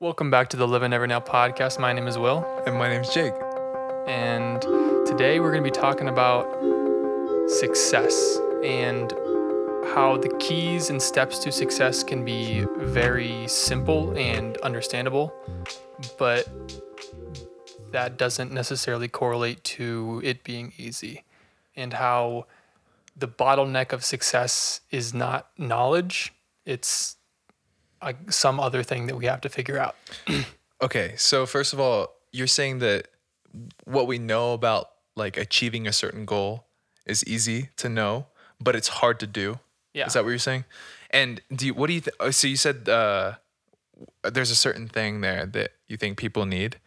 Welcome back to the Live in Every Now podcast. My name is Will, And my name's Jake. and today we're going to be talking about success and how the keys and steps to success can be very simple and understandable, but that doesn't necessarily correlate to it being easy, and how the bottleneck of success is not knowledge, it's uh, some other thing that we have to figure out. Okay, so first of all, you're saying that what we know about like achieving a certain goal is easy to know, but it's hard to do. Yeah. Is that what you're saying? And do you, what do you think? So you said uh, there's a certain thing there that you think people need.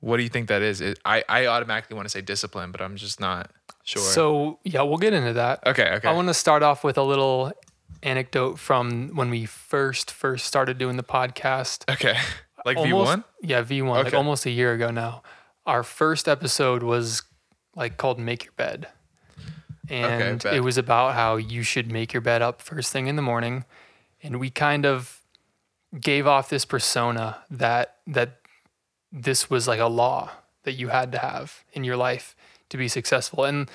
What do you think that is? It, I I automatically want to say discipline, but I'm just not sure. So yeah, we'll get into that. okay, okay. I want to start off with a little anecdote from when we first first started doing the podcast. okay, like V1? Yeah, V one, like almost a year ago now. Our first episode was like called "Make Your Bed," and bet. it was about how you should make your bed up first thing in the morning. And we kind of gave off this persona that that this was like a law that you had to have in your life to be successful. And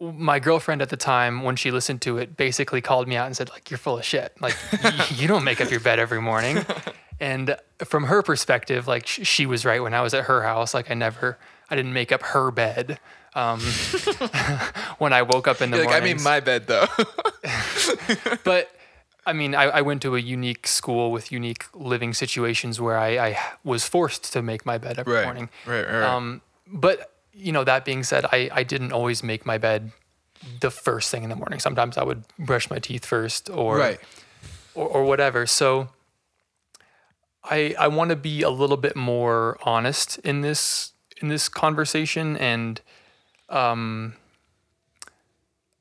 my girlfriend at the time, when she listened to it, basically called me out and said, like, you're full of shit. Like, y- you don't make up your bed every morning. And from her perspective, like, sh- she was right when I was at her house. Like, I never, I didn't make up her bed. Um, when I woke up in the Like I morning. made my bed though. but I mean, I, I went to a unique school with unique living situations where I, I was forced to make my bed every right, morning. right, right. Um, but you know, that being said, I, I didn't always make my bed the first thing in the morning. Sometimes I would brush my teeth first or right. or, or whatever. So I I want to be a little bit more honest in this in this conversation and um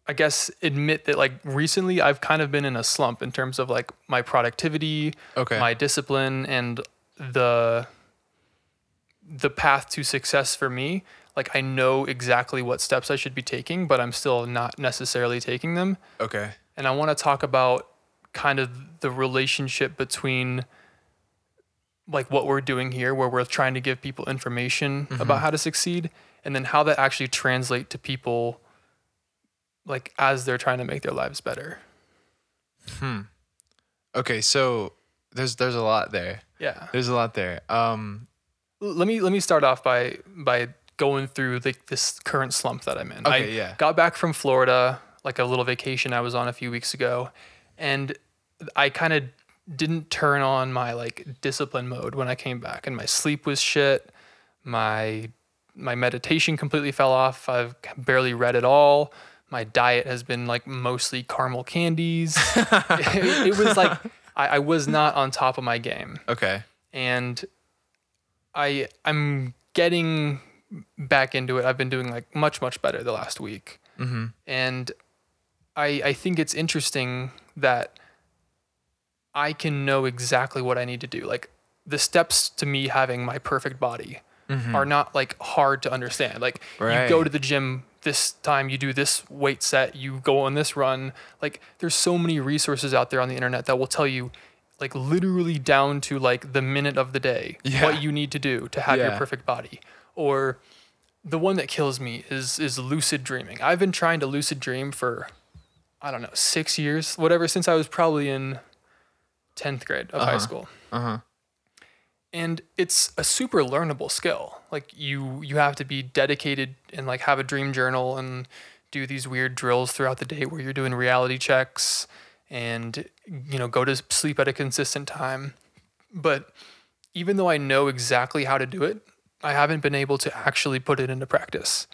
I guess admit that like recently I've kind of been in a slump in terms of like my productivity, Okay. my discipline and the the path to success for me. Like I know exactly what steps I should be taking, but I'm still not necessarily taking them Okay. and I want to talk about kind of the relationship between like what we're doing here where we're trying to give people information about how to succeed and then how that actually translate to people like as they're trying to make their lives better. Hmm. Okay. So there's there's a lot there. Yeah. There's a lot there. Um. Let me let me start off by by going through like this current slump that I'm in. I yeah. got back from Florida, like a little vacation I was on a few weeks ago, and I kind of didn't turn on my like discipline mode when I came back, and my sleep was shit. My my meditation completely fell off. I've barely read at all. My diet has been like mostly caramel candies. it, it was like I, I was not on top of my game Okay. and I I'm getting back into it. I've been doing like much much better the last week, Mm-hmm. and I I think it's interesting that I can know exactly what I need to do. Like the steps to me having my perfect body are not like hard to understand. Like you go to the gym this time, you do this weight set, you go on this run. Like there's so many resources out there on the internet that will tell you like literally down to like the minute of the day Yeah. what you need to do to have your perfect body. Or the one that kills me is is lucid dreaming. I've been trying to lucid dream for I don't know, 6 years, whatever since I was probably in 10th grade of high school Uh huh. and it's a super learnable skill like you you have to be dedicated and like have a dream journal and do these weird drills throughout the day where you're doing reality checks and you know go to sleep at a consistent time but even though i know exactly how to do it i haven't been able to actually put it into practice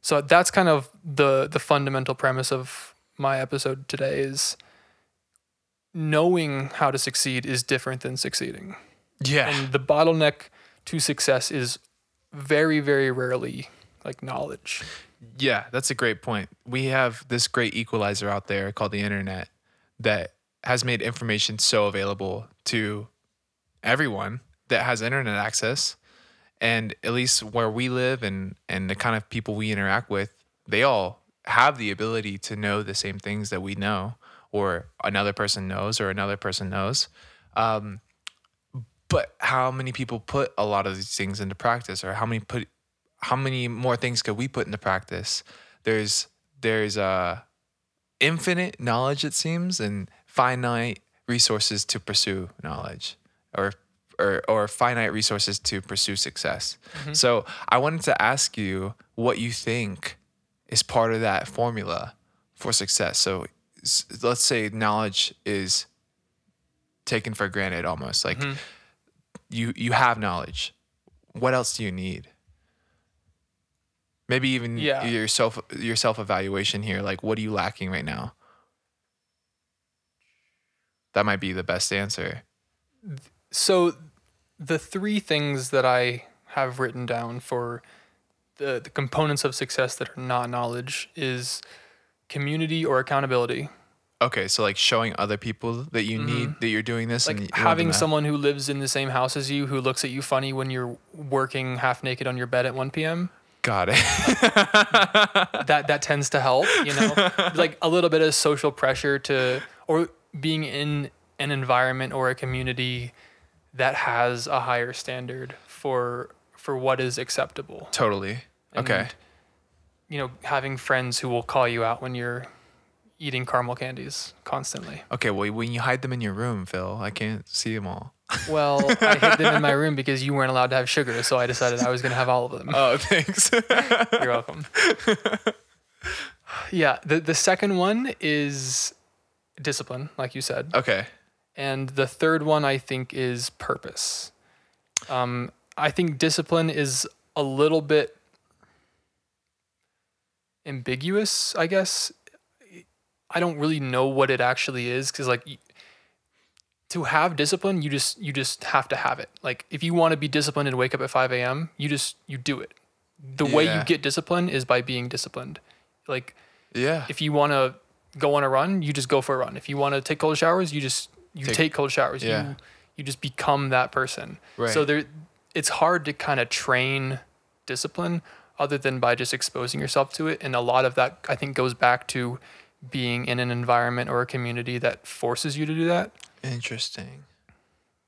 so that's kind of the the fundamental premise of my episode today is knowing how to succeed is different than succeeding Yeah. and the bottleneck to success is very very rarely like knowledge Yeah, that's a great point. We have this great equalizer out there called the internet that has made information so available to everyone that has internet access. And at least where we live and and the kind of people we interact with, they all have the ability to know the same things that we know or another person knows or another person knows. Um, but how many people put a lot of these things into practice or how many put how many more things could we put into practice there's there's uh infinite knowledge it seems and finite resources to pursue knowledge or or, or finite resources to pursue success. Mm-hmm. So i wanted to ask you what you think is part of that formula for success. So let's say knowledge is taken for granted almost like mm-hmm. you you have knowledge. What else do you need? Maybe even Yeah. your self your self evaluation here like what are you lacking right now? That might be the best answer. So the three things that I have written down for the, the components of success that are not knowledge is community or accountability. okay so like showing other people that you need that you're doing this Mm-hmm. Like and having someone who lives in the same house as you who looks at you funny when you're working half naked on your bed at 1 p.m. got it that that tends to help, you know. like a little bit of social pressure to or being in an environment or a community that has a higher standard for for what is acceptable. totally okay You know, having friends who will call you out when you're eating caramel candies constantly. okay well when you hide them in your room phil i can't see them all Well, I hid them in my room because you weren't allowed to have sugar, so I decided I was going to have all of them. oh thanks You're welcome. yeah, the the second one is discipline, like you said. okay And the third one I think is purpose. Um, I think discipline is a little bit ambiguous, I guess. I don't really know what it actually is because like to have discipline, you just you just have to have it. Like if you want to be disciplined and wake up at 5 a.m., you just you do it. The way you get discipline is by being disciplined. Like yeah if you want to go on a run, you just go for a run. If you want to take cold showers, you just you Take- take, cold showers. yeah. You you just become that person. So there it's hard to kind of train discipline other than by just exposing yourself to it and a lot of that I think goes back to being in an environment or a community that forces you to do that. Interesting.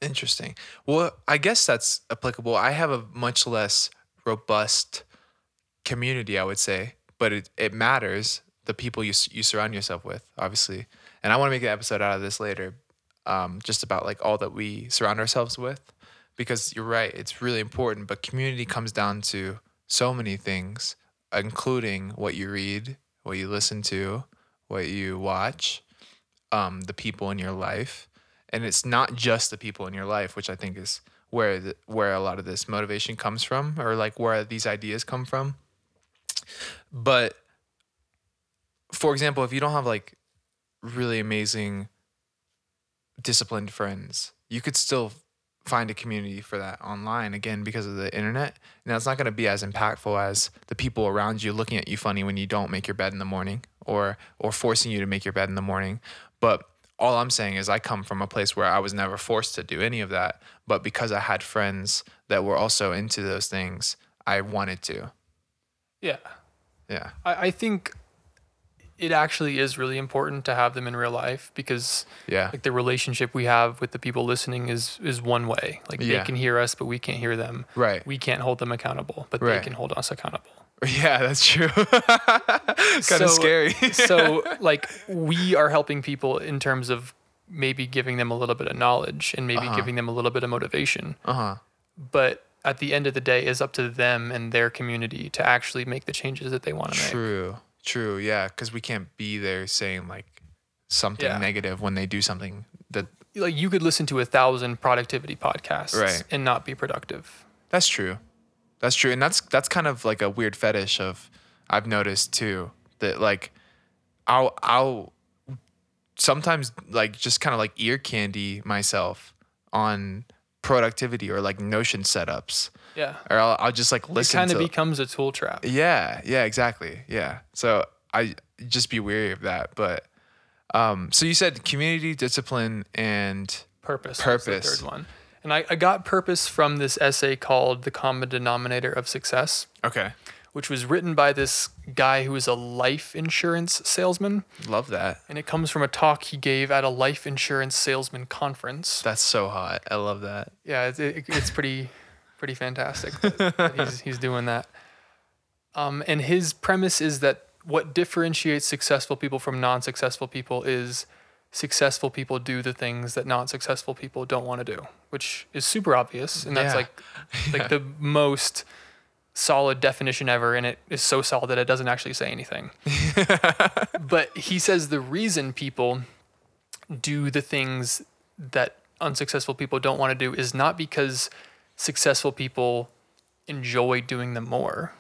Interesting. Well, I guess that's applicable. I have a much less robust community, I would say, but it, it matters the people you, you surround yourself with, obviously. And I want to make an episode out of this later, um, just about like all that we surround ourselves with, because you're right, it's really important. But community comes down to so many things, including what you read, what you listen to, what you watch, um, the people in your life, and it's not just the people in your life, which I think is where the, where a lot of this motivation comes from, or like where these ideas come from. But for example, if you don't have like really amazing, disciplined friends, you could still find a community for that online again because of the internet. Now it's not going to be as impactful as the people around you looking at you funny when you don't make your bed in the morning or or forcing you to make your bed in the morning. But all I'm saying is I come from a place where I was never forced to do any of that, but because I had friends that were also into those things, I wanted to. Yeah. Yeah. I, I think it actually is really important to have them in real life because Yeah. like the relationship we have with the people listening is is one way. Like Yeah. they can hear us, but we can't hear them. Right. We can't hold them accountable, but Right. they can hold us accountable. Yeah, that's true. kind So- of scary. so like we are helping people in terms of maybe giving them a little bit of knowledge and maybe Uh-huh. giving them a little bit of motivation. uh-huh. But at the end of the day, it's up to them and their community to actually make the changes that they want to make. True. True. Yeah, cuz we can't be there saying like something Yeah. negative when they do something that Like you could listen to a thousand productivity podcasts Right. and not be productive. That's true. That's true. And that's that's kind of like a weird fetish of I've noticed too that like I'll I'll sometimes like just kind of like ear candy myself on productivity or like notion setups Yeah. or I'll, I'll just like listen. It kind of becomes a tool trap. yeah yeah exactly yeah so I just be wary of that but um so you said community discipline and Purpose. Purpose. Third one. And I, I got purpose from this essay called The Common Denominator of Success, okay which was written by this guy who was a life insurance salesman. Love that. And it comes from a talk he gave at a life insurance salesman conference. That's so hot. I love that. Yeah, it's, it, it's pretty, pretty fantastic that, that he's, he's doing that. Um, and his premise is that what differentiates successful people from non-successful people is successful people do the things that non-successful people don't want to do, which is super obvious, and that's Yeah. like like the most solid definition ever, and it is so solid that it doesn't actually say anything. but he says the reason people do the things that unsuccessful people don't want to do is not because successful people enjoy doing them more.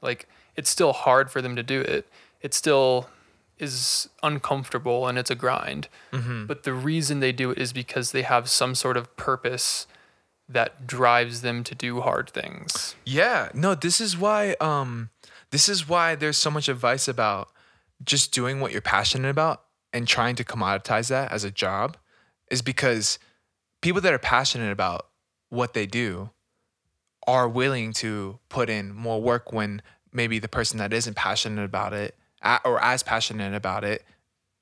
Like it's still hard for them to do it. It still is uncomfortable and it's a grind. But the reason they do it is because they have some sort of purpose that drives them to do hard things. Yeah. No, this is why um this is why there's so much advice about just doing what you're passionate about and trying to commoditize that as a job is because people that are passionate about what they do are willing to put in more work when maybe the person that isn't passionate about it or as passionate about it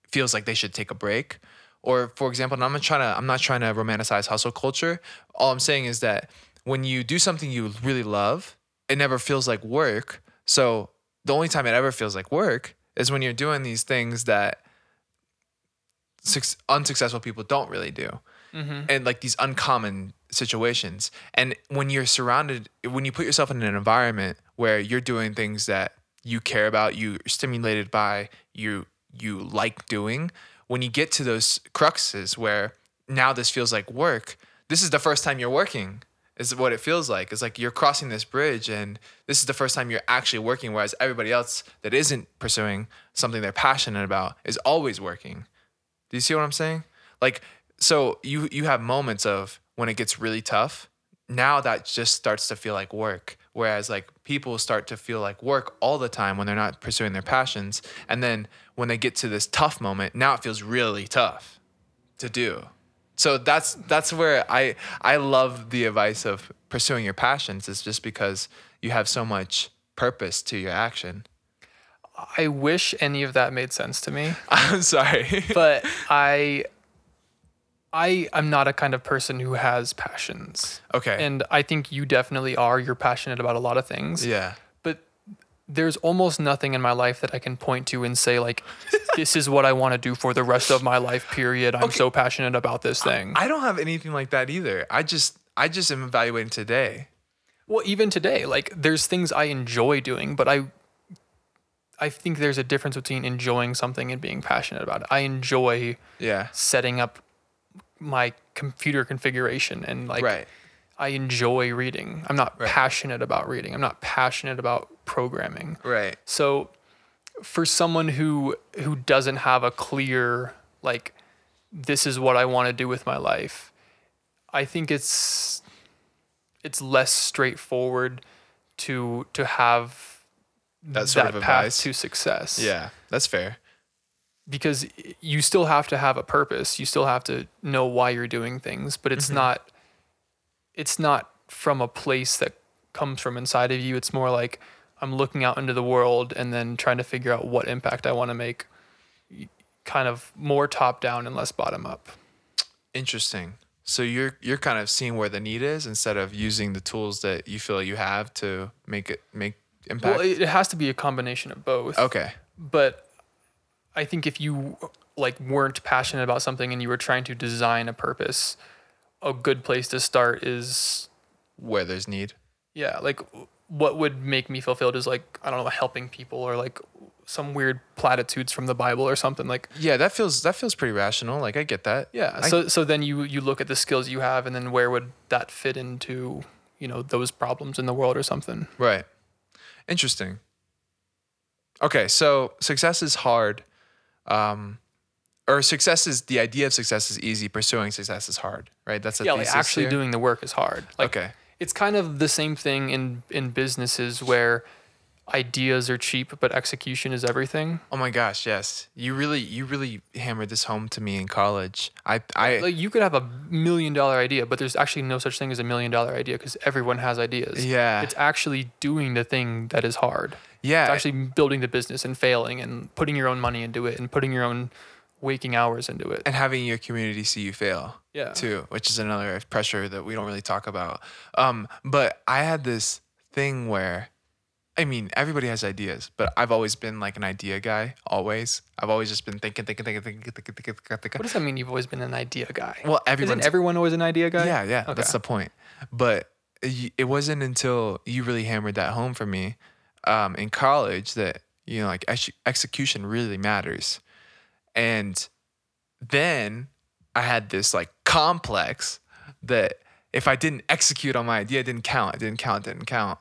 feels like they should take a break. Or for example and i'm not trying to i'm not trying to romanticize hustle culture. All i'm saying is that when you do something you really love it never feels like work. So the only time it ever feels like work is when you're doing these things that suc unsuccessful people don't really do. Mm-hmm. And like these uncommon situations. And when you're surrounded when you put yourself in an environment where you're doing things that you care about you're stimulated by you you like doing when you get to those cruxes where now this feels like work this is the first time you're working is what it feels like. It's like you're crossing this bridge and this is the first time you're actually working whereas everybody else that isn't pursuing something they're passionate about is always working. Do you see what I'm saying? Like, so you you have moments of when it gets really tough. Now that just starts to feel like work. Whereas like people start to feel like work all the time when they're not pursuing their passions. And then when they get to this tough moment, now it feels really tough to do. So that's that's where I I love the advice of pursuing your passions is just because you have so much purpose to your action. I wish any of that made sense to me. I'm sorry. but I I am not a kind of person who has passions. okay. And I think you definitely are. You're passionate about a lot of things. yeah. But there's almost nothing in my life that I can point to and say like this is what I want to do for the rest of my life period. I'm so passionate about this thing. I don't have anything like that either. I just I just am evaluating today. well, even today, like there's things I enjoy doing, but I I think there's a difference between enjoying something and being passionate about it. I enjoy Yeah. setting up my computer configuration and like right. I enjoy reading. I'm not Right. passionate about reading. I'm not passionate about programming. Right. So for someone who who doesn't have a clear like this is what I want to do with my life, I think it's it's less straightforward to to have That sort that of path advice. to success. Yeah, that's fair. Because you still have to have a purpose. You still have to know why you're doing things, but Mm-hmm. it's not it's not from a place that comes from inside of you. It's more like I'm looking out into the world and then trying to figure out what impact I want to make kind of more top down and less bottom up. Interesting. So you're you're kind of seeing where the need is instead of using the tools that you feel you have to make it make impact. Well, it has to be a combination of both. okay. But I think if you like weren't passionate about something and you were trying to design a purpose, a good place to start is Where there's need. yeah, like what would make me fulfilled is like I don't know, helping people or like some weird platitudes from the Bible or something like Yeah, that feels that feels pretty rational. Like I get that. yeah. I- so so then you you look at the skills you have and then where would that fit into you know those problems in the world or something. Right. Interesting. Okay, so success is hard. Um or success is the idea of success is easy, pursuing success is hard, right? That's a yeah, like actually here? doing the work is hard. Like okay. it's kind of the same thing in in businesses where ideas are cheap, but execution is everything. Oh my gosh, yes. You really you really hammered this home to me in college. I I Like you could have a million dollar idea, but there's actually no such thing as a million dollar idea because everyone has ideas. Yeah. It's actually doing the thing that is hard. yeah. It's actually building the business and failing and putting your own money into it and putting your own waking hours into it. and having your community see you fail. Yeah. Too, which is another pressure that we don't really talk about. Um, but I had this thing where I mean, everybody has ideas, but I've always been like an idea guy, always. I've always just been thinking, thinking, thinking, thinking, thinking, thinking, thinking, thinking. What does that mean? You've always been an idea guy. Well, everyone's Isn't everyone always an idea guy? Yeah, yeah, that's the point. But y- it wasn't until you really hammered that home for me um, in college that you know, like ex- execution really matters. And then I had this like complex that if I didn't execute on my idea, it didn't count. It didn't count. It didn't count.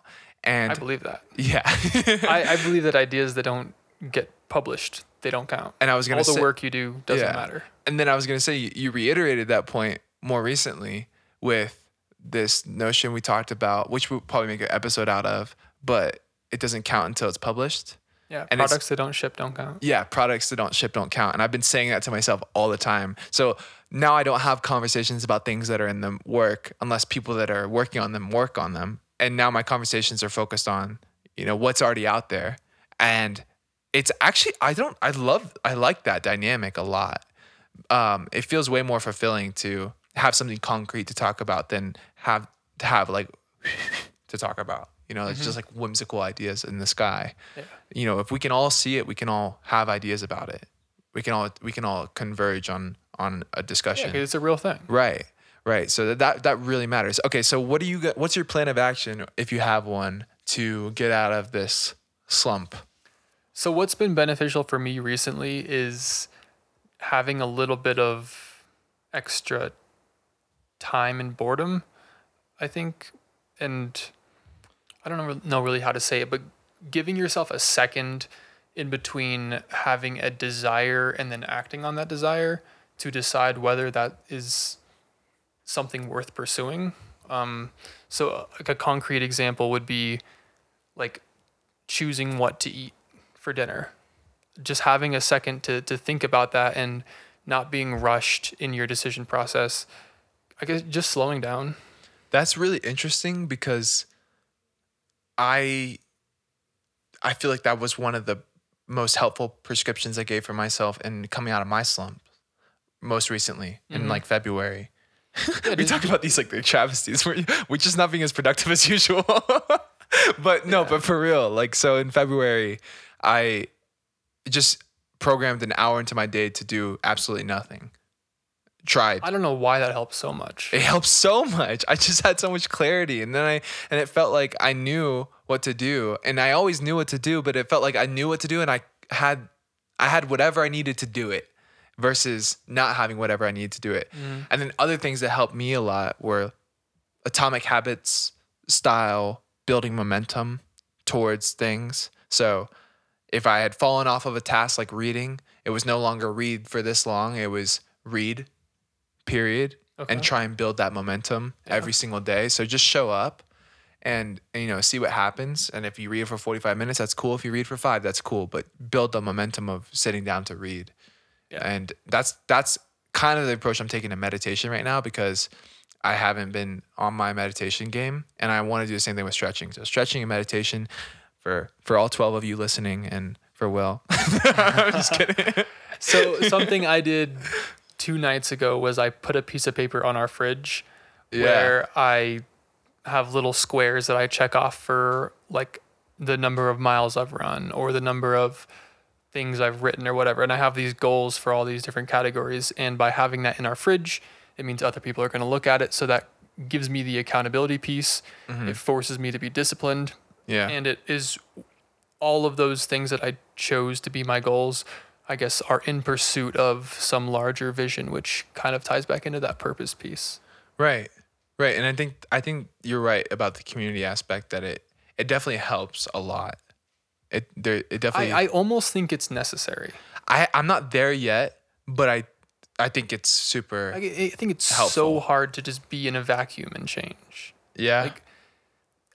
And I believe that. yeah, I, I believe that ideas that don't get published, they don't count. and I was gonna All the work you do doesn't Yeah. matter. And then I was going to say, you, you reiterated that point more recently with this notion we talked about, which we'll probably make an episode out of, but it doesn't count until it's published. Yeah, And products that don't ship don't count. Yeah, products that don't ship don't count. And I've been saying that to myself all the time. So now I don't have conversations about things that are in the work unless people that are working on them work on them. And now my conversations are focused on, you know, what's already out there. And it's actually I don't I love I like that dynamic a lot. Um, it feels way more fulfilling to have something concrete to talk about than have to have like to talk about. You know, it's just like whimsical ideas in the sky. Yeah. You know, if we can all see it, we can all have ideas about it. We can all we can all converge on on a Yeah, discussion. 'cause it's a real thing. Right. Right. So that, that really matters. Okay, so what do you get what's your plan of action if you have one to get out of this slump? So what's been beneficial for me recently is having a little bit of extra time and boredom, I think, and I don't know really how to say it, but giving yourself a second in between having a desire and then acting on that desire to decide whether that is something worth pursuing. Um, so, uh, like a concrete example would be like choosing what to eat for dinner. Just having a second to, to think about that and not being rushed in your decision process. I guess just slowing down. That's really interesting because I I feel like that was one of the most helpful prescriptions I gave for myself in coming out of my slump most recently in Mhm. like February. Yeah, we talk about these like the travesties where we're just not being as productive as usual. but no, Yeah. but for real, like so in February, I just programmed an hour into my day to do absolutely nothing. Tried. I don't know why that helps so much. It helped so much. I just had so much clarity, and then I and it felt like I knew what to do, and I always knew what to do, but it felt like I knew what to do, and I had I had whatever I needed to do it, versus not having whatever I need to do it. Mhm. And then other things that helped me a lot were atomic habits style building momentum towards things. So if I had fallen off of a task like reading, it was no longer read for this long. It was read, period, Okay. and try and build that momentum Yeah. every single day. So just show up and, and, you know, see what happens. And if you read for 45 minutes, that's cool. If you read for five, that's cool. But build the momentum of sitting down to read. Yeah. And that's that's kind of the approach I'm taking to meditation right now because I haven't been on my meditation game and I want to do the same thing with stretching. So stretching and meditation for for all 12 of you listening and for Will. I'm just kidding. So something I did two nights ago was I put a piece of paper on our fridge Yeah. where I have little squares that I check off for like the number of miles I've run or the number of things I've written or whatever. And I have these goals for all these different categories. And by having that in our fridge, it means other people are going to look at it. So that gives me the accountability piece. Mm-hmm. It forces me to be disciplined. Yeah. And it is all of those things that I chose to be my goals, I guess, are in pursuit of some larger vision, which kind of ties back into that purpose piece. Right. Right. And I think I think you're right about the community aspect that it it definitely helps a lot. It there it definitely I, I almost think it's necessary. I I'm not there yet, but I I think it's super I, I think it's so hard to just be in a vacuum and change. yeah. like,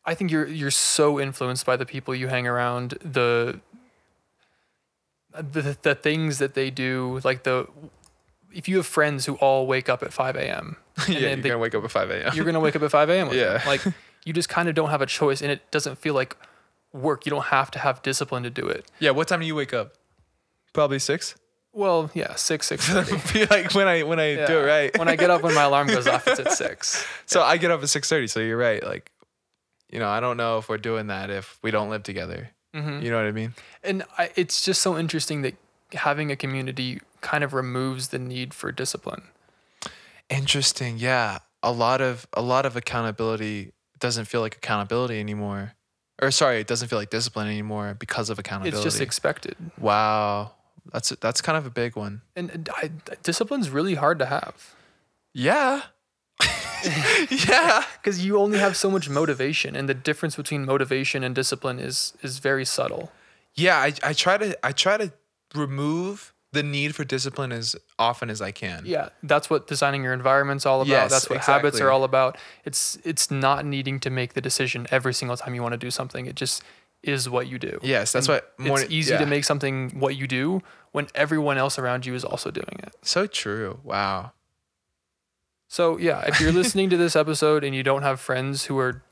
I think you're you're so influenced by the people you hang around, the the, the things that they do, like the if you have friends who all wake up at 5 a.m. yeah, you're they- gonna wake up at 5 a.m. you're gonna wake up at 5 a.m. with them. Yeah. Like you just kind of don't have a choice, and it doesn't feel like work. You don't have to have discipline to do it. yeah. What time do you wake up? Probably six. Well, yeah, six six thirty. Be like when I when I do it right. when I get up when my alarm goes off, it's at six. so I get up at six thirty. So you're right. Like, you know, I don't know if we're doing that if we don't live together. Mhm. You know what I mean? And I, it's just so interesting that having a community kind of removes the need for discipline. Interesting. Yeah. A lot of a lot of accountability doesn't feel like accountability anymore. Or sorry, it doesn't feel like discipline anymore because of accountability. It's just expected. wow. That's that's kind of a big one. And I, discipline's really hard to have Yeah. yeah. because you only have so much motivation, and the difference between motivation and discipline is is very subtle. Yeah, I, I try to I try to remove the need for discipline as often as I can. Yeah, that's what designing your environment's all about. Yes, that's what habits are all about. It's it's not needing to make the decision every single time you want to do something. It just is what you do. Yes, that's And what more, it's easy yeah. to make something what you do when everyone else around you is also doing it. So true. Wow. So yeah, if you're listening to this episode and you don't have friends who are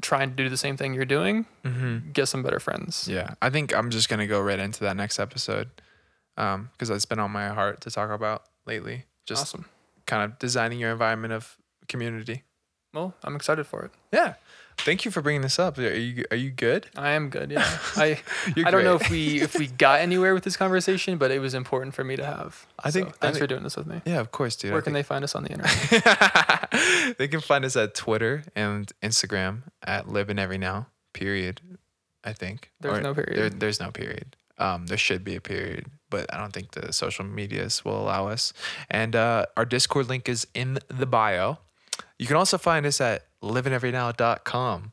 trying to do the same thing you're doing, Mm-hmm. get some better friends. Yeah, I think I'm just gonna go right into that next episode, um, because it's been on my heart to talk about lately. Just awesome. kind of designing your environment of community. Well, I'm excited for it. Yeah. Thank you for bringing this up. Are you are you good? I am good. Yeah. I You're I don't know if we if we got anywhere with this conversation, but it was important for me to have. I think- So, I thanks for doing this with me. Yeah, of course, dude. I Where can think- they find us on the internet? they can find us at Twitter and Instagram at Live in Every Now. Period. I think There's no period. There, there's no period. Um, there should be a period, but I don't think the social medias will allow us. And uh, our Discord link is in the bio. You can also find us at liveineverynow.com.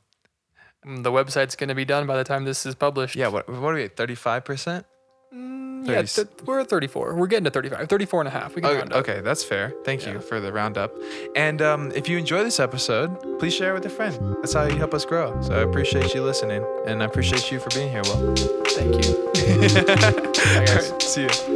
Mm, the website's going to be done by the time this is published. Yeah, what, what are we at? 35%? Mm, yeah, 30 th- we're at 34. We're getting to 35. 34 and a half. We can Okay, round up. okay, that's fair. Thank Yeah. you for the roundup. And um, if you enjoy this episode, please share it with a friend. That's how you help us grow. So I appreciate you listening, and I appreciate you for being here, Will. Thank you. Bye, guys. See you.